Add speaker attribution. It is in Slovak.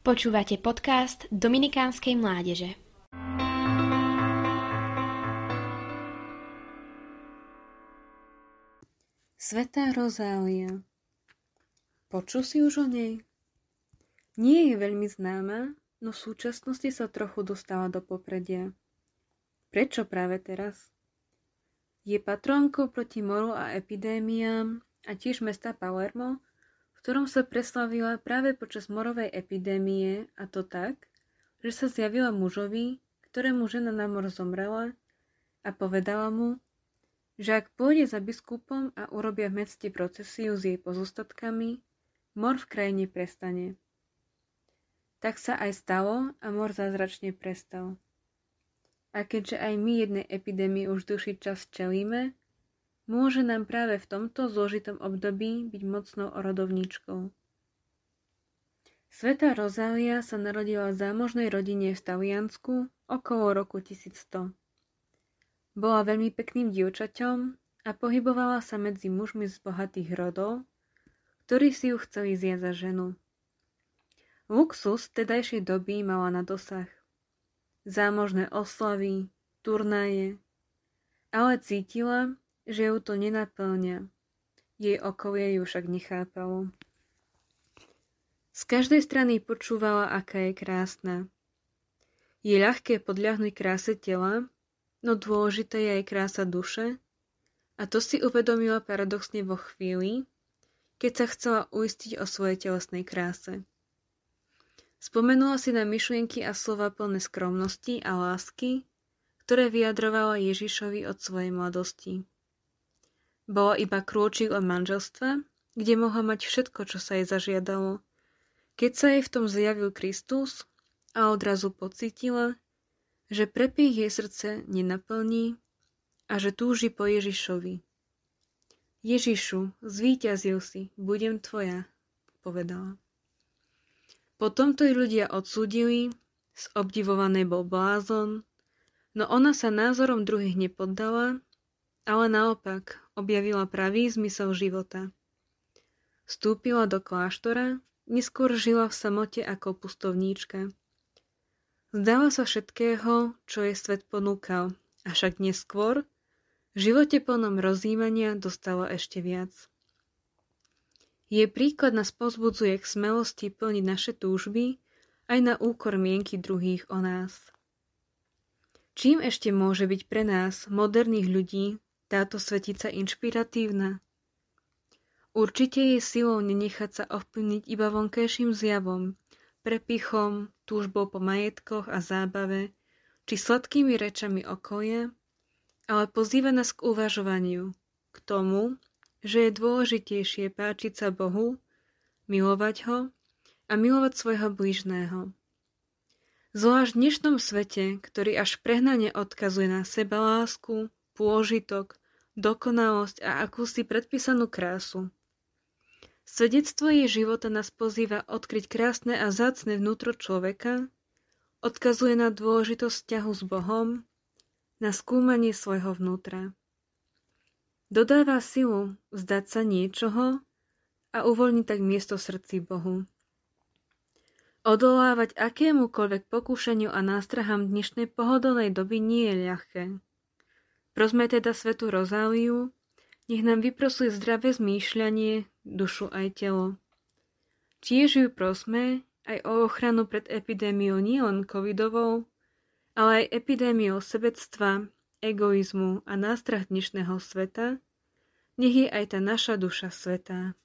Speaker 1: Počúvate podcast Dominikánskej mládeže.
Speaker 2: Svetá Rozália Počul si už o nej? Nie je veľmi známa, no v súčasnosti sa trochu dostala do popredia. Prečo práve teraz? Je patrónkou proti moru a epidémiám a tiež mesta Palermo, ktorom sa preslavila práve počas morovej epidémie a to tak, že sa zjavila mužovi, ktorému žena na mor zomrela a povedala mu, že ak pôjde za biskupom a urobia v meste procesiu s jej pozostatkami, mor v krajine prestane. Tak sa aj stalo a mor zázračne prestal. A keďže aj my jednej epidémii už duši čas čelíme, môže nám práve v tomto zložitom období byť mocnou orodovníčkou. Sveta Rozália sa narodila v zámožnej rodine v Taliansku okolo roku 1100. Bola veľmi pekným dievčaťom a pohybovala sa medzi mužmi z bohatých rodov, ktorí si ju chceli zjať za ženu. Luxus tedajšej doby mala na dosah. Zámožné oslavy, turnaje, ale cítila, že ju to nenaplňa. Jej okolie ju však nechápalo. Z každej strany počúvala, aká je krásna. Je ľahké podľahnuť kráse tela, no dôležité je aj krása duše a to si uvedomila paradoxne vo chvíli, keď sa chcela uistiť o svojej telesnej kráse. Spomenula si na myšlienky a slova plné skromnosti a lásky, ktoré vyjadrovala Ježišovi od svojej mladosti. Bola iba krôčik od manželstva, kde mohla mať všetko, čo sa jej zažiadalo. Keď sa jej v tom zjavil Kristus a odrazu pocítila, že prepich jej srdce nenaplní a že túži po Ježišovi. Ježišu, zvíťazil si, budem tvoja, povedala. Potom to ľudia odsúdili, z obdivovanej bol blázon, no ona sa názorom druhých nepoddala ale naopak objavila pravý zmysel života. Vstúpila do kláštora, neskôr žila v samote ako pustovníčka. Zdala sa všetkého, čo jej svet ponúkal, avšak neskôr v živote plnom rozjímania dostala ešte viac. Jej príklad nás pozbudzuje k smelosti plniť naše túžby aj na úkor mienky druhých o nás. Čím ešte môže byť pre nás, moderných ľudí, táto svetica inšpiratívna? Určite je silou nenechať sa ovplyvniť iba vonkajším zjavom, prepichom, túžbou po majetkoch a zábave, či sladkými rečami okolia, ale pozýva nás k uvažovaniu, k tomu, že je dôležitejšie páčiť sa Bohu, milovať ho a milovať svojho blížného. Zvlášť v dnešnom svete, ktorý až prehnane odkazuje na seba lásku, pôžitok, dokonalosť a akúsi predpísanú krásu. Svedectvo jej života nás pozýva odkryť krásne a zácne vnútro človeka, odkazuje na dôležitosť vzťahu s Bohom, na skúmanie svojho vnútra. Dodáva silu vzdať sa niečoho a uvoľniť tak miesto srdci Bohu. Odolávať akémukoľvek pokúšaniu a nástrahám dnešnej pohodlnej doby nie je ľahké. Prosme teda svetu Rozáliu, nech nám vyprosuje zdravé zmýšľanie, dušu aj telo. Tiež ju prosme aj o ochranu pred epidémiou nielen covidovou, ale aj epidémiou sebectva, egoizmu a nástrah dnešného sveta, nech je aj tá naša duša svetá.